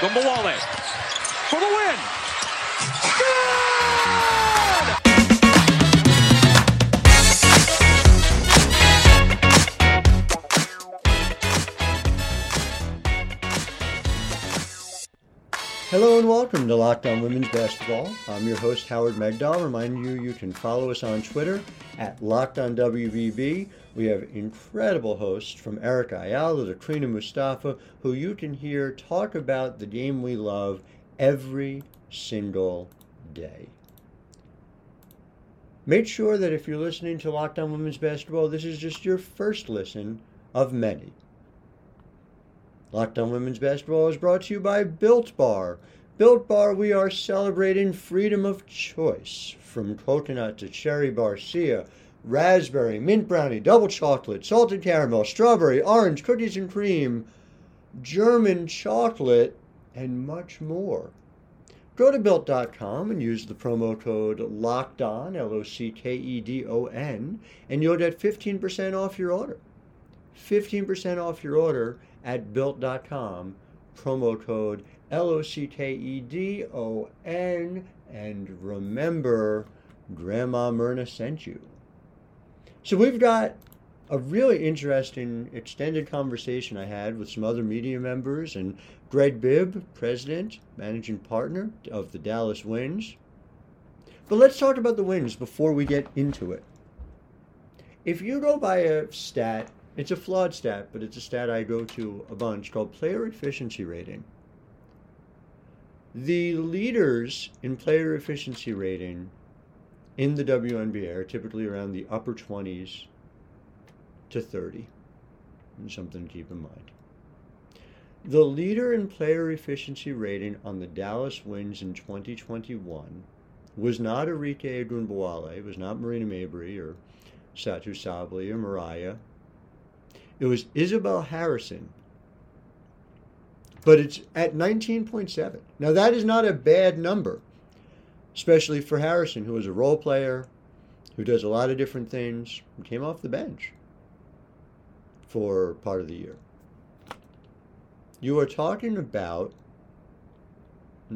Ogunbowale for the win. Hello and welcome to Locked On Women's Basketball. I'm your host Howard Megdal. Remind you you can follow us on Twitter at Locked On WBB. We have incredible hosts from Erica Ayala to Trina Mustafa, who you can hear talk about the game we love every single day. Make sure that if you're listening to Locked On Women's Basketball, this is just your first listen of many. Locked On Women's Basketball is brought to you by Built Bar. Built Bar, we are celebrating freedom of choice from coconut to cherry barcia, raspberry, mint brownie, double chocolate, salted caramel, strawberry, orange, cookies and cream, German chocolate, and much more. Go to built.com and use the promo code LOCKEDON, L O C K E D O N, and you'll get 15% off your order. 15% off your order at built.com, promo code L O C K E D O N, and remember, Grandma Myrna sent you. So we've got a really interesting extended conversation I had with some other media members and Greg Bibb, president, managing partner of the Dallas Wings. But let's talk about the Wings before we get into it. If you go by a stat it's a flawed stat, but it's a stat I go to a bunch called player efficiency rating. The leaders in player efficiency rating in the WNBA are typically around the upper 20s to 30. And something to keep in mind. The leader in player efficiency rating on the Dallas Wings in 2021 was not Arike Ogunbowale, it was not Marina Mabrey or Satu Sabally or Mariah it was Isabel Harrison. But it's at 19.7. Now, that is not a bad number, especially for Harrison, who is a role player, who does a lot of different things, who came off the bench for part of the year. You are talking about,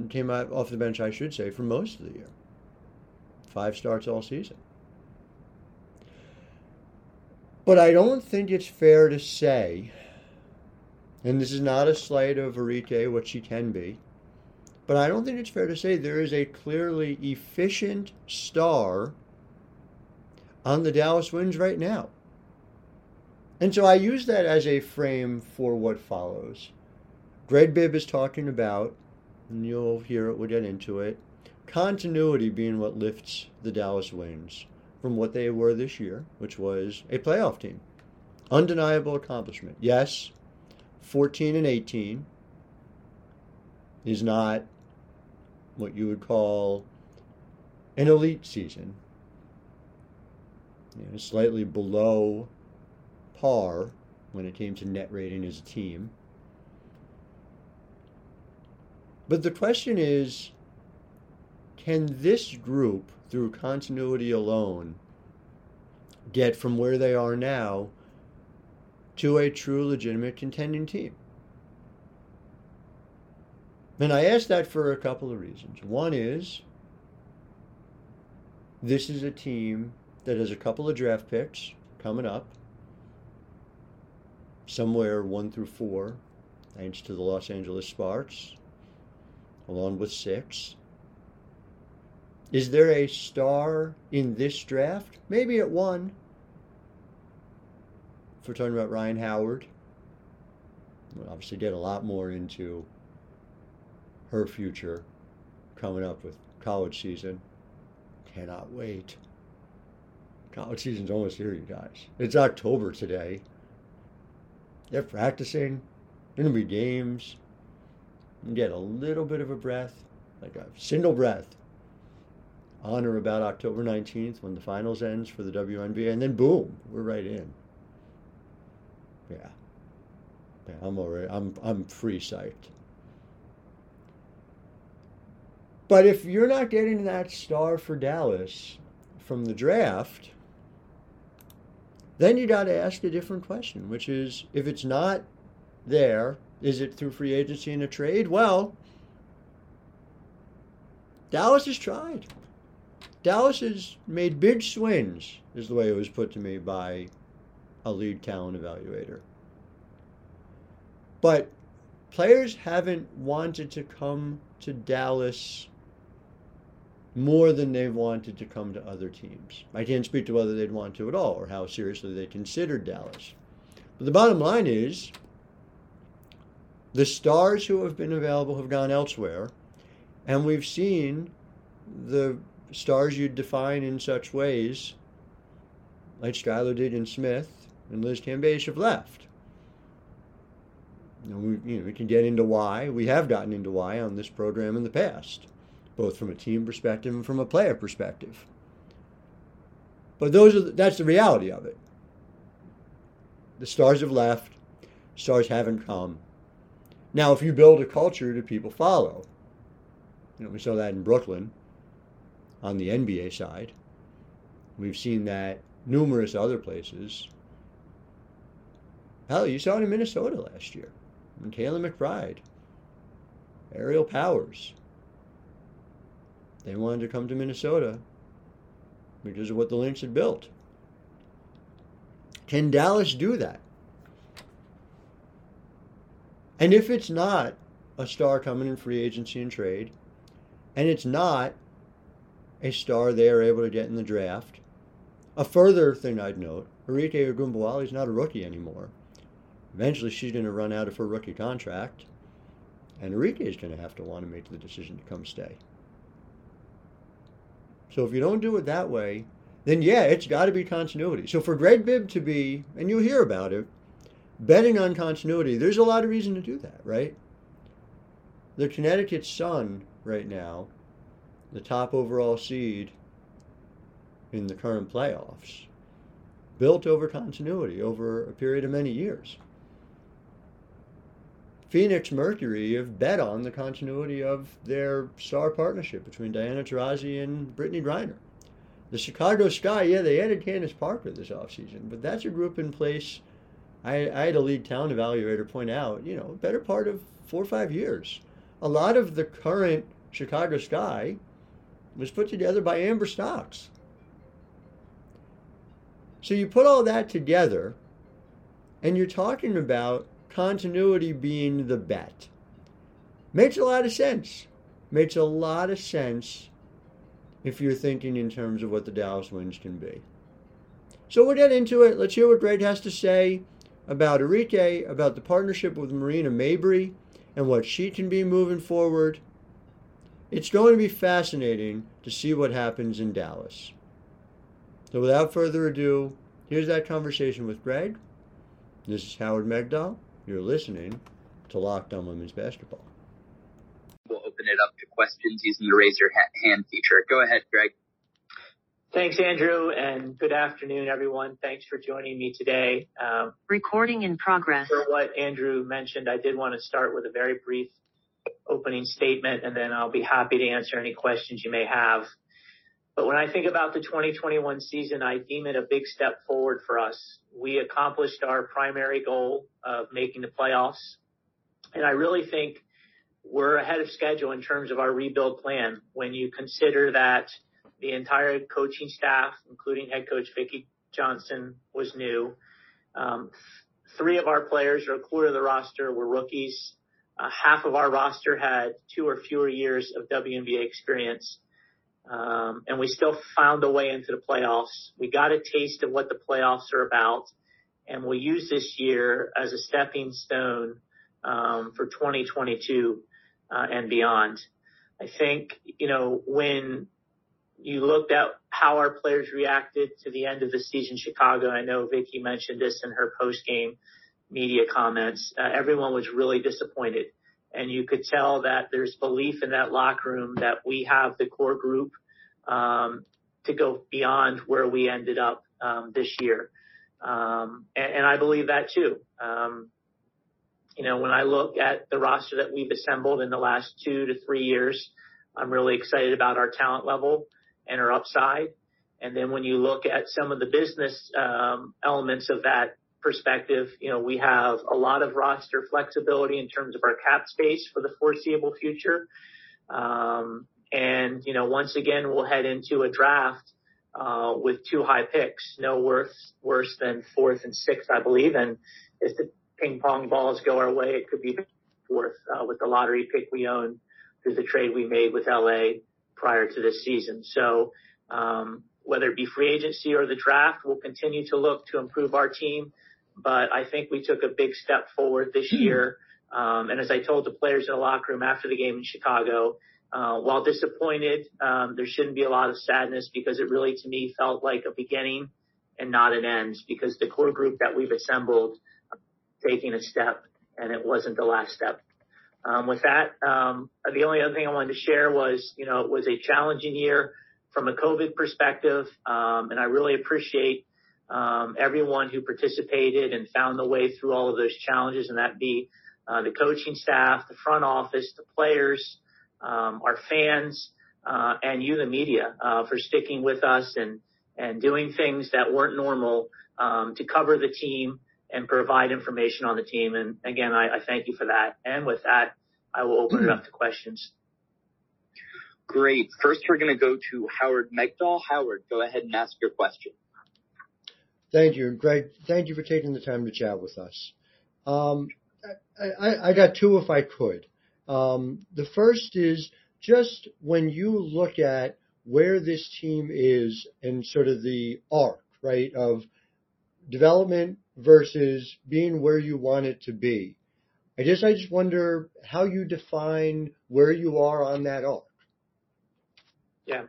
came off the bench, I should say, for most of the year. Five starts all season. But I don't think it's fair to say, and this is not a slight of Arike, what she can be, but I don't think it's fair to say there is a clearly efficient star on the Dallas Wings right now. And so I use that as a frame for what follows. Greg Bibb is talking about, and you'll hear it, we'll get into it, continuity being what lifts the Dallas Wings from what they were this year, which was a playoff team. Undeniable accomplishment. Yes, 14 and 18 is not what you would call an elite season. You know, slightly below par when it came to net rating as a team. But the question is can this group through continuity alone get from where they are now to a true legitimate contending team? And I ask that for a couple of reasons. One is this is a team that has a couple of draft picks coming up, somewhere one through four, thanks to the Los Angeles Sparks, along with six. Is there a star in this draft? Maybe at one. If we're talking about Rhyne Howard, we'll obviously get a lot more into her future coming up with college season. Cannot wait. College season's almost here, you guys. It's October today. They're practicing. To be games. You get a little bit of a breath, like a single breath on or about October 19th when the finals ends for the WNBA, and then boom, we're right in. Yeah. yeah I'm already I'm I'm free psyched. But if you're not getting that star for Dallas from the draft, then you got to ask a different question, which is if it's not there Is it through free agency and a trade? Well, Dallas has tried. Dallas has made big swings, is the way it was put to me by a lead talent evaluator. But players haven't wanted to come to Dallas more than they've wanted to come to other teams. I can't speak to whether they'd want to at all or how seriously they considered Dallas. But the bottom line is the stars who have been available have gone elsewhere, and we've seen the stars you'd define in such ways, like Skylar Diggins Smith and Liz Cambage, have left. Know, we, you know, we can get into why. We have gotten into why on this program in the past, both from a team perspective and from a player perspective. But those are the, that's the reality of it. The stars have left. Stars haven't come. Now, if you build a culture that people follow, you know, we saw that in Brooklyn on the NBA side. We've seen that numerous other places. Hell, you saw it in Minnesota last year. And Kayla McBride, Aerial Powers. They wanted to come to Minnesota because of what the Lynx had built. Can Dallas do that? And if it's not a star coming in free agency and trade, and it's not a star they are able to get in the draft, a further thing I'd note, Arike Ogunbowale is not a rookie anymore. Eventually, she's going to run out of her rookie contract, and Arike is going to have to want to make the decision to come stay. So if you don't do it that way, then yeah, it's got to be continuity. So for Greg Bibb to be, and you'll hear about it, betting on continuity, there's a lot of reason to do that, right? The Connecticut Sun right now, the top overall seed in the current playoffs, built over continuity over a period of many years. Phoenix Mercury have bet on the continuity of their star partnership between Diana Taurasi and Brittney Griner. The Chicago Sky, yeah, they added Candace Parker this offseason, but that's a group in place I, I had a lead talent evaluator point out, you know, a better part of four or five years. A lot of the current Chicago Sky was put together by Amber Stocks. So you put all that together, and you're talking about continuity being the bet. Makes a lot of sense. Makes a lot of sense if you're thinking in terms of what the Dallas Wings can be. So we'll get into it. Let's hear what Greg has to say about Arike, about the partnership with Marina Mabrey, and what she can be moving forward. It's going to be fascinating to see what happens in Dallas. So without further ado, here's that conversation with Greg. This is Howard Megdal. You're listening to Locked On Women's Basketball. We'll open it up to questions using the raise your hand feature. Go ahead, Greg. Thanks, Andrew, and good afternoon, everyone. Thanks for joining me today. Um, Recording in progress. For what Andrew mentioned, I did want to start with a very brief opening statement, and then I'll be happy to answer any questions you may have. But when I think about the 2021 season, I deem it a big step forward for us. We accomplished our primary goal of making the playoffs, and I really think we're ahead of schedule in terms of our rebuild plan. When you consider that the entire coaching staff, including head coach Vickie Johnson, was new. Um, three of our players, or a quarter of the roster, were rookies. Uh, half of our roster had two or fewer years of WNBA experience. Um, and we still found a way into the playoffs. We got a taste of what the playoffs are about, and we'll use this year as a stepping stone um, for 2022 uh, and beyond. I think you know when you looked at how our players reacted to the end of the season, Chicago. I know Vickie mentioned this in her post game media comments. Uh, everyone was really disappointed. And you could tell that there's belief in that locker room that we have the core group um, to go beyond where we ended up um, this year. Um, and, and, I believe that too. Um, you know, when I look at the roster that we've assembled in the last two to three years, I'm really excited about our talent level and our upside. And then when you look at some of the business um, elements of that perspective, you know, we have a lot of roster flexibility in terms of our cap space for the foreseeable future. Um, and, you know, once again, we'll head into a draft, uh, with two high picks, no worse, worse than fourth and sixth, I believe. And if the ping pong balls go our way, it could be fourth, uh, with the lottery pick we own through the trade we made with LA prior to this season. So, um, whether it be free agency or the draft, we'll continue to look to improve our team. But I think we took a big step forward this hmm. year. Um, and as I told the players in the locker room after the game in Chicago, uh, while disappointed, um, there shouldn't be a lot of sadness because it really, to me, felt like a beginning and not an end because the core group that we've assembled taking a step and it wasn't the last step. Um, with that, um, the only other thing I wanted to share was, you know, it was a challenging year from a COVID perspective. Um, and I really appreciate um, everyone who participated and found the way through all of those challenges, and that be uh, the coaching staff, the front office, the players, um, our fans, uh, and you, the media, uh, for sticking with us and and doing things that weren't normal um, to cover the team and provide information on the team. And again, I, I thank you for that. And with that, I will open it up to questions. Great. First, we're going to go to Howard Megdal. Howard, go ahead and ask your question. Thank you, Greg. Thank you for taking the time to chat with us. Um, I, I, got two if I could. Um, the first is just when you look at where this team is and sort of the arc, right, of development versus being where you want it to be. I guess I just wonder how you define where you are on that arc. Yeah.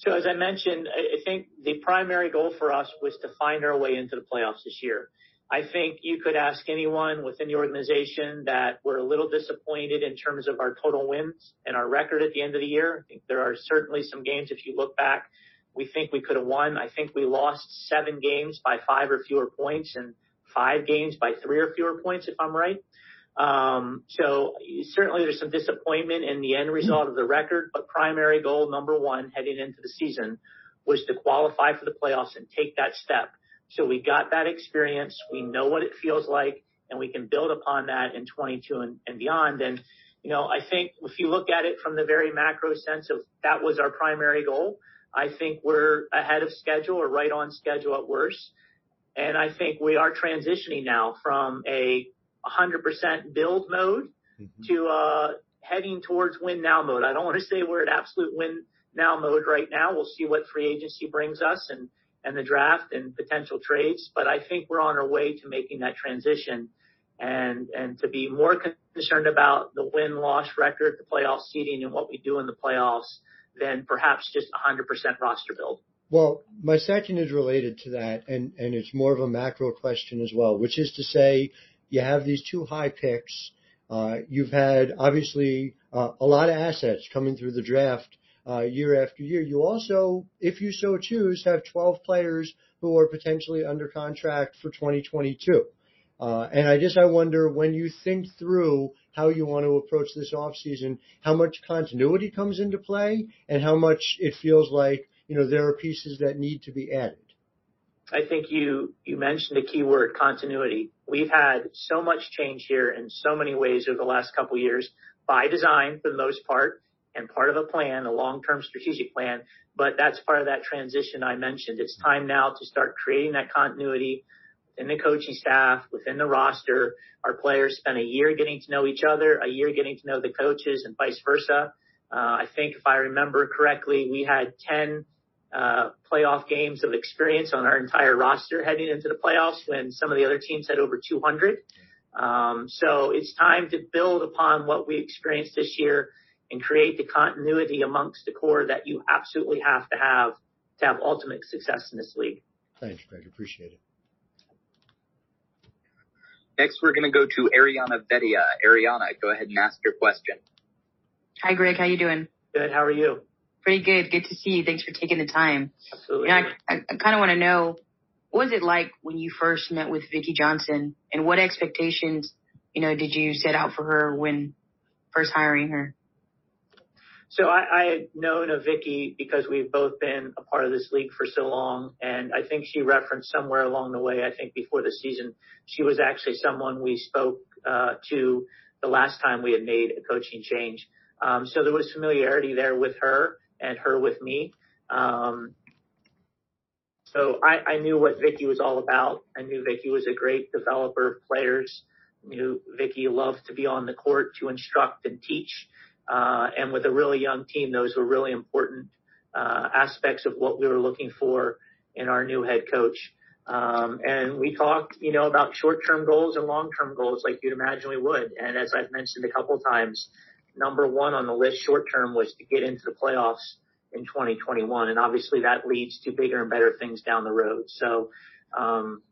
So as I mentioned, I think the primary goal for us was to find our way into the playoffs this year. I think you could ask anyone within the organization that we're a little disappointed in terms of our total wins and our record at the end of the year. I think there are certainly some games, if you look back, we think we could have won. I think we lost seven games by five or fewer points and five games by three or fewer points, if I'm right. Um, so certainly there's some disappointment in the end result of the record, but primary goal number one heading into the season was to qualify for the playoffs and take that step. So we got that experience. We know what it feels like and we can build upon that in 22 and, and beyond. And, you know, I think if you look at it from the very macro sense of that was our primary goal, I think we're ahead of schedule or right on schedule at worst. And I think we are transitioning now from a 100% build mode mm-hmm. to uh, heading towards win now mode. I don't want to say we're at absolute win now mode right now. We'll see what free agency brings us and and the draft and potential trades, but I think we're on our way to making that transition and and to be more concerned about the win loss record, the playoff seeding, and what we do in the playoffs than perhaps just 100% roster build. Well, my second is related to that, and, and it's more of a macro question as well, which is to say, you have these two high picks. Uh, you've had obviously uh, a lot of assets coming through the draft uh, year after year. You also, if you so choose, have 12 players who are potentially under contract for 2022. Uh, and I just I wonder when you think through how you want to approach this offseason, how much continuity comes into play and how much it feels like, you know, there are pieces that need to be added. I think you, you mentioned a key word, continuity. We've had so much change here in so many ways over the last couple of years by design for the most part and part of a plan, a long-term strategic plan. But that's part of that transition I mentioned. It's time now to start creating that continuity within the coaching staff, within the roster. Our players spent a year getting to know each other, a year getting to know the coaches and vice versa. Uh, I think if I remember correctly, we had 10 uh, playoff games of experience on our entire roster heading into the playoffs when some of the other teams had over 200. Um, so it's time to build upon what we experienced this year and create the continuity amongst the core that you absolutely have to have to have ultimate success in this league. Thanks, Greg. Appreciate it. Next, we're going to go to Ariana Vedia. Ariana, go ahead and ask your question. Hi, Greg. How you doing? Good. How are you? Pretty good. Good to see you. Thanks for taking the time. Absolutely. You know, I, I, I kind of want to know what was it like when you first met with Vickie Johnson, and what expectations, you know, did you set out for her when first hiring her? So I, I had known of Vickie because we've both been a part of this league for so long, and I think she referenced somewhere along the way. I think before the season, she was actually someone we spoke uh, to the last time we had made a coaching change. Um, so there was familiarity there with her and her with me. Um, so I, I knew what Vickie was all about. I knew Vickie was a great developer of players. Knew Vickie loved to be on the court to instruct and teach. Uh, and with a really young team, those were really important uh, aspects of what we were looking for in our new head coach. Um, and we talked, you know, about short-term goals and long-term goals like you'd imagine we would. And as I've mentioned a couple times, number one on the list short-term was to get into the playoffs in 2021. And obviously that leads to bigger and better things down the road. So, um,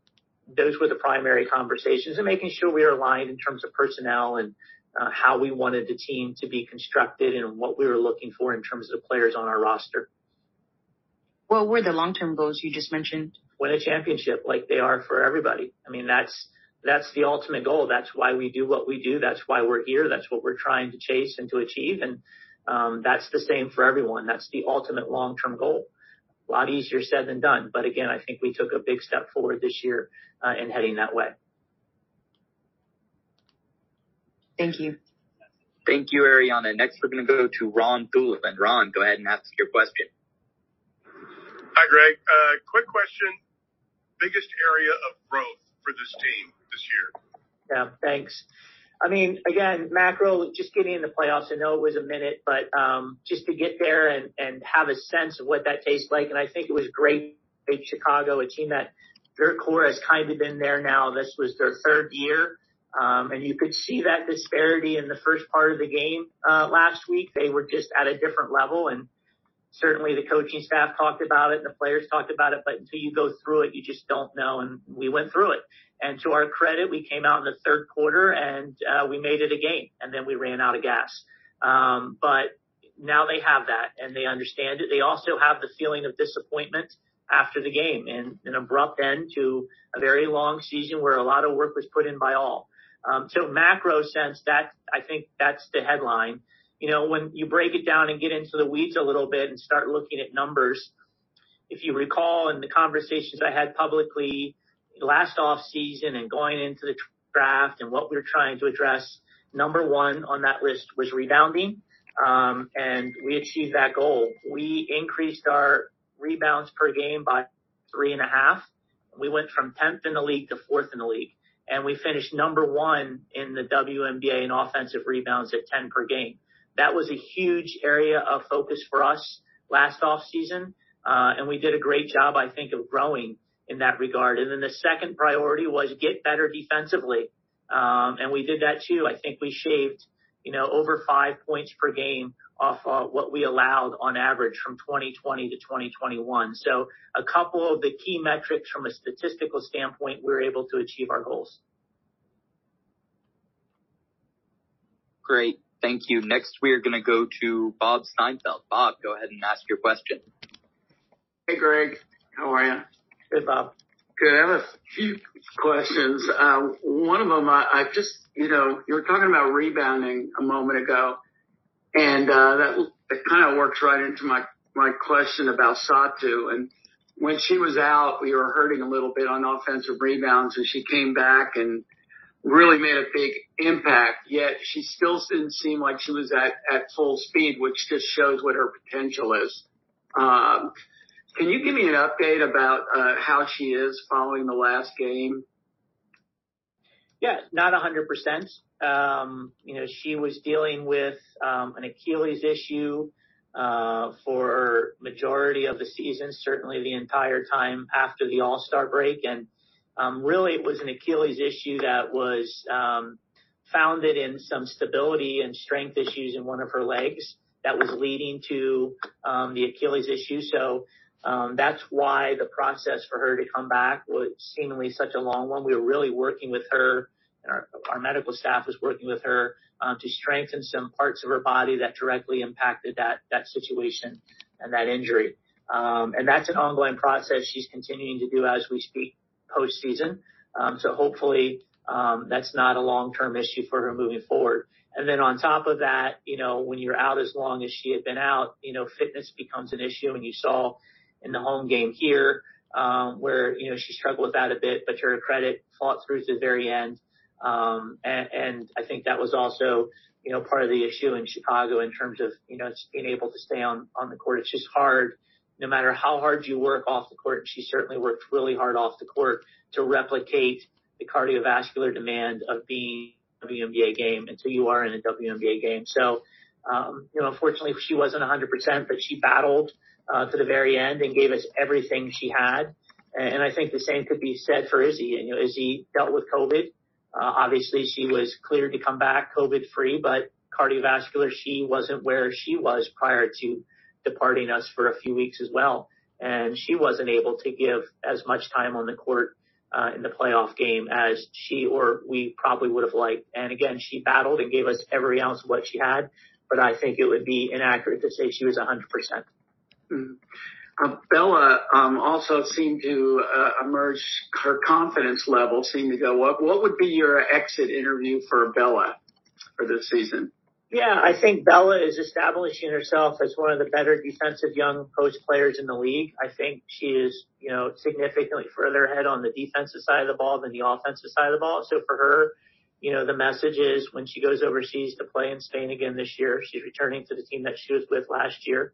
those were the primary conversations and making sure we were aligned in terms of personnel and uh, how we wanted the team to be constructed and what we were looking for in terms of the players on our roster. What were the long-term goals you just mentioned? Win a championship like they are for everybody. I mean, that's, that's the ultimate goal. That's why we do what we do. That's why we're here. That's what we're trying to chase and to achieve. And, um, that's the same for everyone. That's the ultimate long-term goal. A lot easier said than done. But again, I think we took a big step forward this year uh, in heading that way. Thank you. Thank you, Ariana. Next, we're going to go to Ron Thulin. Ron, go ahead and ask your question. Hi, Greg. Uh, quick question. Biggest area of growth for this team this year? Yeah, thanks. I mean, again, macro, just getting in the playoffs, I know it was a minute, but um, just to get there and, and have a sense of what that tastes like. And I think it was great, Chicago, a team that their core has kind of been there now. This was their third year. Um, and you could see that disparity in the first part of the game uh, last week. They were just at a different level, and certainly the coaching staff talked about it and the players talked about it. But until you go through it, you just don't know. And we went through it. And to our credit, we came out in the third quarter and uh, we made it a game, and then we ran out of gas. Um, but now they have that and they understand it. They also have the feeling of disappointment after the game and an abrupt end to a very long season where a lot of work was put in by all. Um, so macro sense, that I think that's the headline. You know, when you break it down and get into the weeds a little bit and start looking at numbers, if you recall in the conversations I had publicly last off season and going into the draft and what we're trying to address, number one on that list was rebounding. Um, and we achieved that goal. We increased our rebounds per game by three and a half. We went from 10th in the league to fourth in the league and we finished number one in the WNBA in offensive rebounds at 10 per game. That was a huge area of focus for us last off season. Uh, and we did a great job, I think, of growing in that regard. And then the second priority was get better defensively. Um, and we did that too. I think we shaved, you know, over five points per game off uh, what we allowed on average from 2020 to 2021. So a couple of the key metrics from a statistical standpoint, we were able to achieve our goals. Great. Thank you. Next, we are going to go to Bob Steinfeld. Bob, go ahead and ask your question. Hey, Greg. How are you? Bob. Good. I have a few questions. Uh, one of them, I, I just, you know, you were talking about rebounding a moment ago. And uh, that that kind of works right into my my question about Satu. And when she was out, we were hurting a little bit on offensive rebounds, and she came back and really made a big impact. Yet she still didn't seem like she was at at full speed, which just shows what her potential is. Um, can you give me an update about uh, how she is following the last game? Yeah, not 100%. Um, you know, she was dealing with um, an Achilles issue uh, for majority of the season, certainly the entire time after the All-Star break. And um, really it was an Achilles issue that was founded in some stability and strength issues in one of her legs that was leading to the Achilles issue. Um, that's why the process for her to come back was seemingly such a long one. We were really working with her and our, our medical staff was working with her um, to strengthen some parts of her body that directly impacted that that situation and that injury. Um, and that's an ongoing process she's continuing to do as we speak postseason. Um, so hopefully um, that's not a long-term issue for her moving forward. And then on top of that, you know, when you're out as long as she had been out, you know, fitness becomes an issue. And you saw in the home game here, um, where, you know, she struggled with that a bit, but to her credit, fought through to the very end. Um, and, and I think that was also, you know, part of the issue in Chicago in terms of, you know, being able to stay on, on the court. It's just hard, no matter how hard you work off the court. And she certainly worked really hard off the court to replicate the cardiovascular demand of being a WNBA game until you are in a WNBA game. So, um, you know, unfortunately she wasn't 100%, but she battled, uh, to the very end and gave us everything she had. And I think the same could be said for Izzy. And, you know, Izzy dealt with COVID. Uh, obviously she was cleared to come back COVID free, but cardiovascular, she wasn't where she was prior to departing us for a few weeks as well. And she wasn't able to give as much time on the court uh, in the playoff game as she or we probably would have liked. And again, she battled and gave us every ounce of what she had, but I think it would be inaccurate to say she was 100%. Mm. Uh, Bella um, also seemed to uh, emerge. Her confidence level seemed to go up. What would be your exit interview for Bella for this season? Yeah, I think Bella is establishing herself as one of the better defensive young post players in the league. I think she is, you know, significantly further ahead on the defensive side of the ball than the offensive side of the ball. So for her, you know, the message is when she goes overseas to play in Spain again this year, she's returning to the team that she was with last year.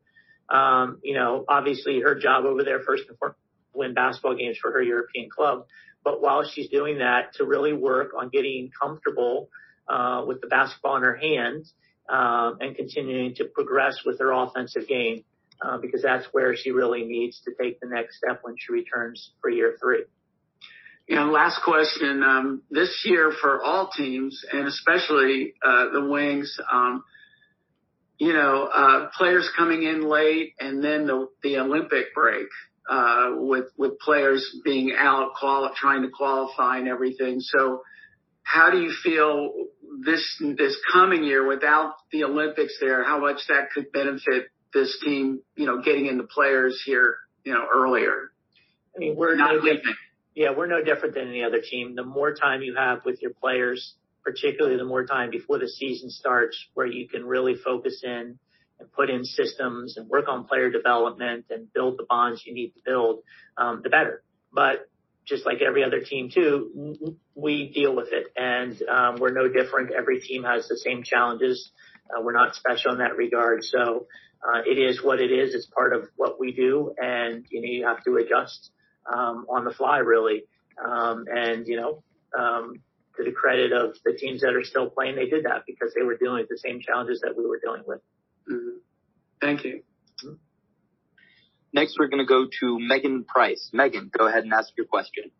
Um, you know, obviously her job over there first and foremost win basketball games for her European club. But while she's doing that, to really work on getting comfortable uh, with the basketball in her hands um, and continuing to progress with her offensive game uh, because that's where she really needs to take the next step when she returns for year three. And last question. Um, this year for all teams and especially uh, the Wings, um, you know, uh, players coming in late and then the, the Olympic break. Uh, with with players being out, quali- trying to qualify and everything. So, how do you feel this this coming year without the Olympics there, how much that could benefit this team, you know, getting into players here, you know, earlier. I mean, we're not no different. Yeah, we're no different than any other team. The more time you have with your players, particularly the more time before the season starts, where you can really focus in and put in systems and work on player development and build the bonds you need to build, um, the better. But just like every other team too, we deal with it and um, we're no different. Every team has the same challenges. Uh, we're not special in that regard. So uh, it is what it is. It's part of what we do and you know, you have to adjust um, on the fly really. Um, and you know, um, to the credit of the teams that are still playing, they did that because they were dealing with the same challenges that we were dealing with. Mm-hmm. Thank you. Mm-hmm. Next, we're going to go to Megan Price. Megan, go ahead and ask your question.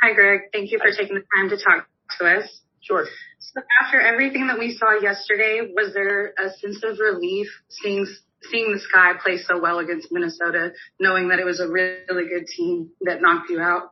Hi, Greg. Thank you for taking the time to talk to us. Sure. So after everything that we saw yesterday, was there a sense of relief seeing seeing the Sky play so well against Minnesota, knowing that it was a really good team that knocked you out?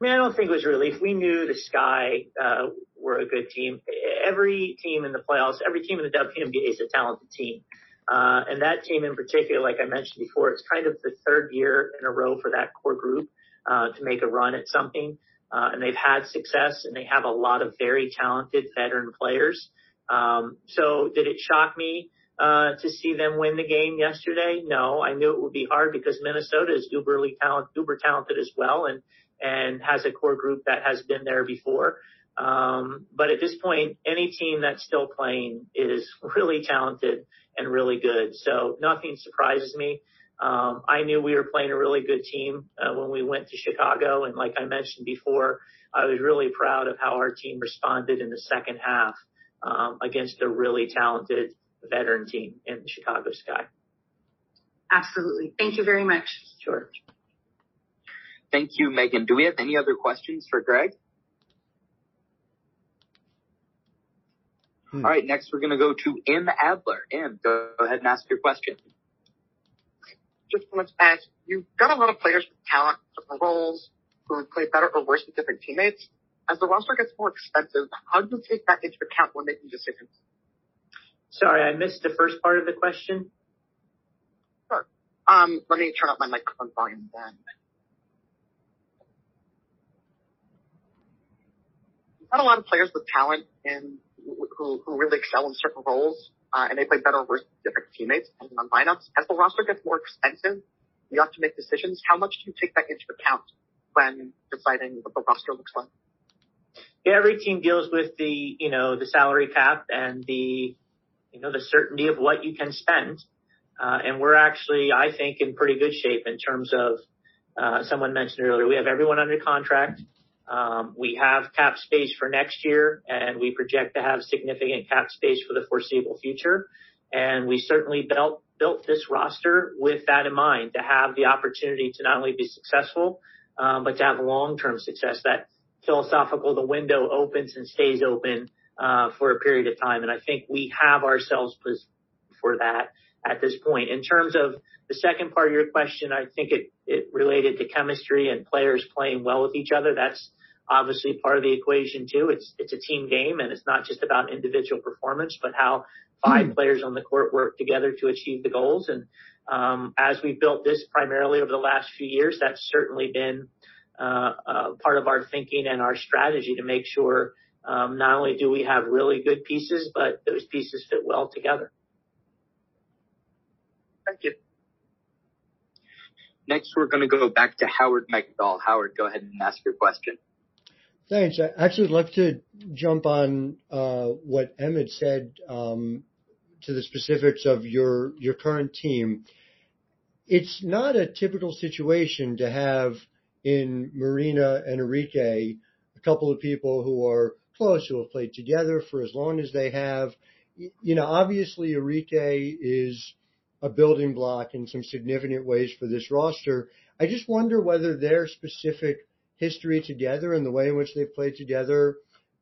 I mean, I don't think it was relief. We knew the Sky uh, were a good team. Every team in the playoffs, every team in the WNBA is a talented team. Uh, and that team in particular, like I mentioned before, it's kind of the third year in a row for that core group uh, to make a run at something. Uh, and they've had success and they have a lot of very talented veteran players. Um, so did it shock me uh, to see them win the game yesterday? No, I knew it would be hard because Minnesota is uberly talent, uber talented as well, and and has a core group that has been there before. Um, but at this point, any team that's still playing is really talented and really good. So nothing surprises me. Um, I knew we were playing a really good team uh, when we went to Chicago, and like I mentioned before, I was really proud of how our team responded in the second half um, against a really talented veteran team in the Chicago Sky. Absolutely. Thank you very much. Sure. Thank you, Megan. Do we have any other questions for Greg? Hmm. All right, next we're going to go to M. Adler. M, go ahead and ask your question. Just wanted to ask, you've got a lot of players with talent, different roles, who play better or worse with different teammates. As the roster gets more expensive, how do you take that into account when making decisions? Sorry, I missed the first part of the question. Sure. Um, let me turn up my microphone volume then. Not a lot of players with talent and who, who really excel in certain roles, uh, and they play better with different teammates depending on lineups. As the roster gets more expensive, you have to make decisions. How much do you take that into account when deciding what the roster looks like? Yeah, every team deals with the, you know, the salary cap and the, you know, the certainty of what you can spend. Uh, and we're actually, I think, in pretty good shape in terms of, uh, someone mentioned earlier, we have everyone under contract. Um, we have cap space for next year and we project to have significant cap space for the foreseeable future. And we certainly built, built this roster with that in mind to have the opportunity to not only be successful, um, but to have long-term success. That philosophical, the window opens and stays open, uh, for a period of time. And I think we have ourselves for that at this point. In terms of the second part of your question, I think it, it related to chemistry and players playing well with each other. That's obviously part of the equation too. It's, it's a team game and it's not just about individual performance, but how five mm. players on the court work together to achieve the goals. And, um, as we built this primarily over the last few years, that's certainly been, uh, uh, part of our thinking and our strategy to make sure, um, not only do we have really good pieces, but those pieces fit well together. Thank you. Next, we're going to go back to Howard Megdal. Howard, go ahead and ask your question. Thanks. I actually would love to jump on uh, what Emmett said um, to the specifics of your current team. It's not a typical situation to have in Marina and Arike a couple of people who are close, who have played together for as long as they have. You know, obviously Arike is a building block in some significant ways for this roster. I just wonder whether their specific history together and the way in which they've played together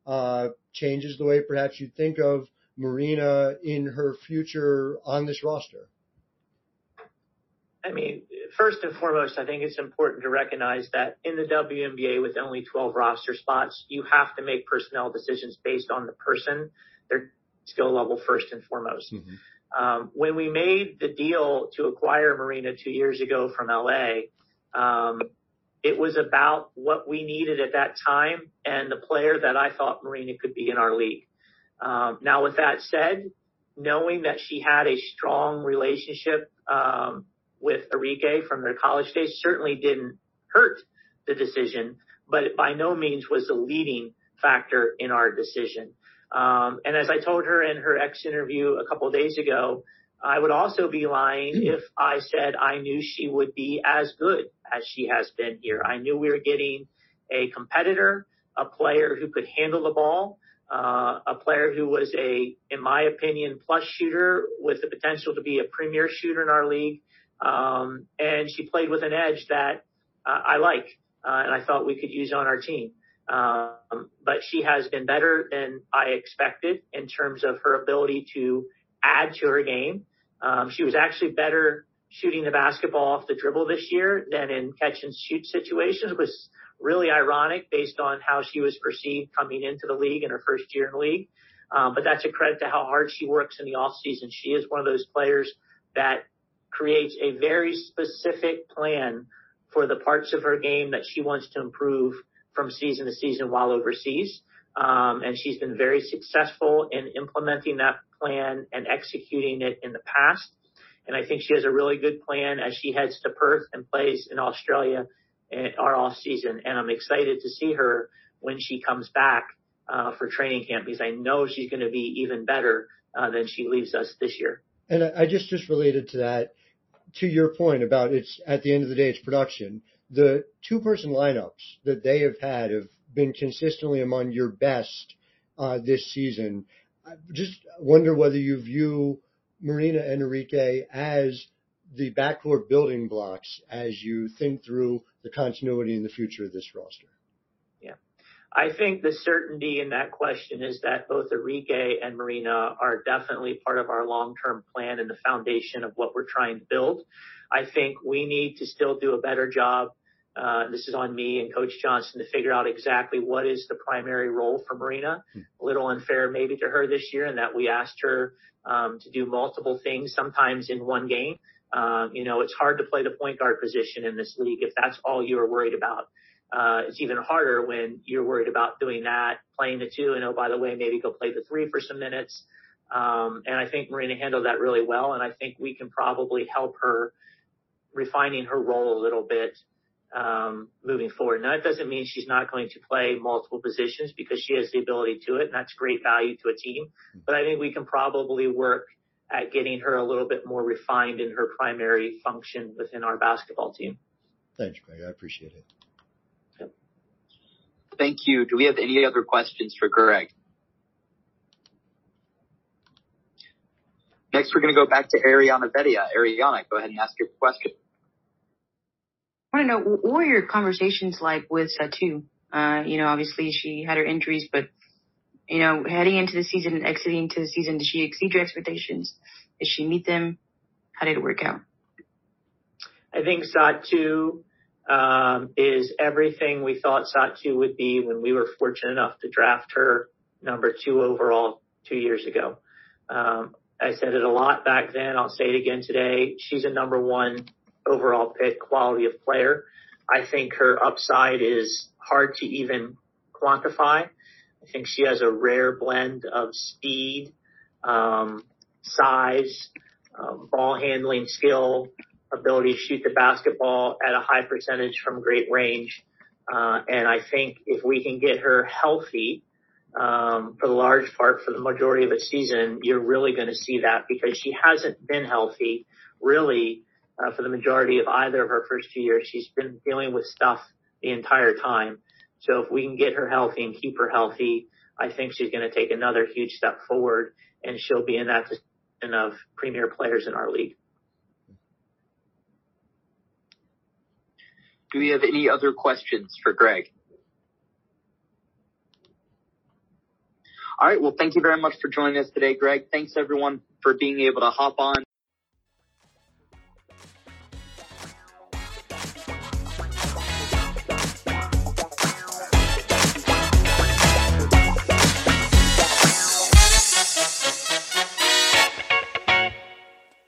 uh, changes the way perhaps you think of Marina in her future on this roster. I mean, first and foremost, I think it's important to recognize that in the WNBA with only 12 roster spots, you have to make personnel decisions based on the person, their skill level first and foremost. Mm-hmm. Um, when we made the deal to acquire Marina two years ago from LA, um, it was about what we needed at that time and the player that I thought Marina could be in our league. Um, now, with that said, knowing that she had a strong relationship um, with Arike from their college days certainly didn't hurt the decision, but it by no means was the leading factor in our decision. Um, and as I told her in her ex interview a couple of days ago, I would also be lying hmm. if I said I knew she would be as good as she has been here. I knew we were getting a competitor, a player who could handle the ball, uh, a player who was a, in my opinion, plus shooter with the potential to be a premier shooter in our league. Um, and she played with an edge that uh, I like, uh, and I thought we could use on our team. Um, but she has been better than I expected in terms of her ability to add to her game. Um, she was actually better shooting the basketball off the dribble this year than in catch and shoot situations, which was really ironic based on how she was perceived coming into the league in her first year in the league. Um, but that's a credit to how hard she works in the off season. She is one of those players that creates a very specific plan for the parts of her game that she wants to improve from season to season while overseas. Um, and she's been very successful in implementing that plan and executing it in the past. And I think she has a really good plan as she heads to Perth and plays in Australia our off season. And I'm excited to see her when she comes back uh, for training camp because I know she's going to be even better uh, than she leaves us this year. And I just just related to that, to your point about it's at the end of the day it's production. The two person lineups that they have had have been consistently among your best uh, this season. I just wonder whether you view Marina and Arike as the backcourt building blocks as you think through the continuity in the future of this roster. Yeah. I think the certainty in that question is that both Arike and Marina are definitely part of our long-term plan and the foundation of what we're trying to build. I think we need to still do a better job uh, this is on me and Coach Johnson to figure out exactly what is the primary role for Marina. Hmm. A little unfair maybe to her this year in that we asked her um, to do multiple things, sometimes in one game. Um, you know, it's hard to play the point guard position in this league if that's all you are worried about. uh, it's even harder when you're worried about doing that, playing the two, and oh, by the way, maybe go play the three for some minutes. Um, and I think Marina handled that really well, and I think we can probably help her refining her role a little bit um, moving forward. Now, that doesn't mean she's not going to play multiple positions because she has the ability to it, and that's great value to a team. But I think we can probably work at getting her a little bit more refined in her primary function within our basketball team. Thanks, Greg. I appreciate it. Thank you. Do we have any other questions for Greg? Next, we're going to go back to Ariana Vedia. Ariana, go ahead and ask your question. I want to know what were your conversations like with Satou? Uh, you know, obviously she had her injuries, but you know, heading into the season and exiting into the season, did she exceed your expectations? Did she meet them? How did it work out? I think Satou um, is everything we thought Satou would be when we were fortunate enough to draft her number two overall two years ago. Um, I said it a lot back then. I'll say it again today. She's a number one overall pick, quality of player. I think her upside is hard to even quantify. I think she has a rare blend of speed, um, size, um, ball handling skill, ability to shoot the basketball at a high percentage from great range. Uh, and I think if we can get her healthy, um, for the large part for the majority of the season, you're really going to see that because she hasn't been healthy really uh, for the majority of either of her first two years. She's been dealing with stuff the entire time. So if we can get her healthy and keep her healthy, I think she's going to take another huge step forward and she'll be in that position of premier players in our league. Do we have any other questions for Greg? All right. Well, thank you very much for joining us today, Greg. Thanks everyone for being able to hop on.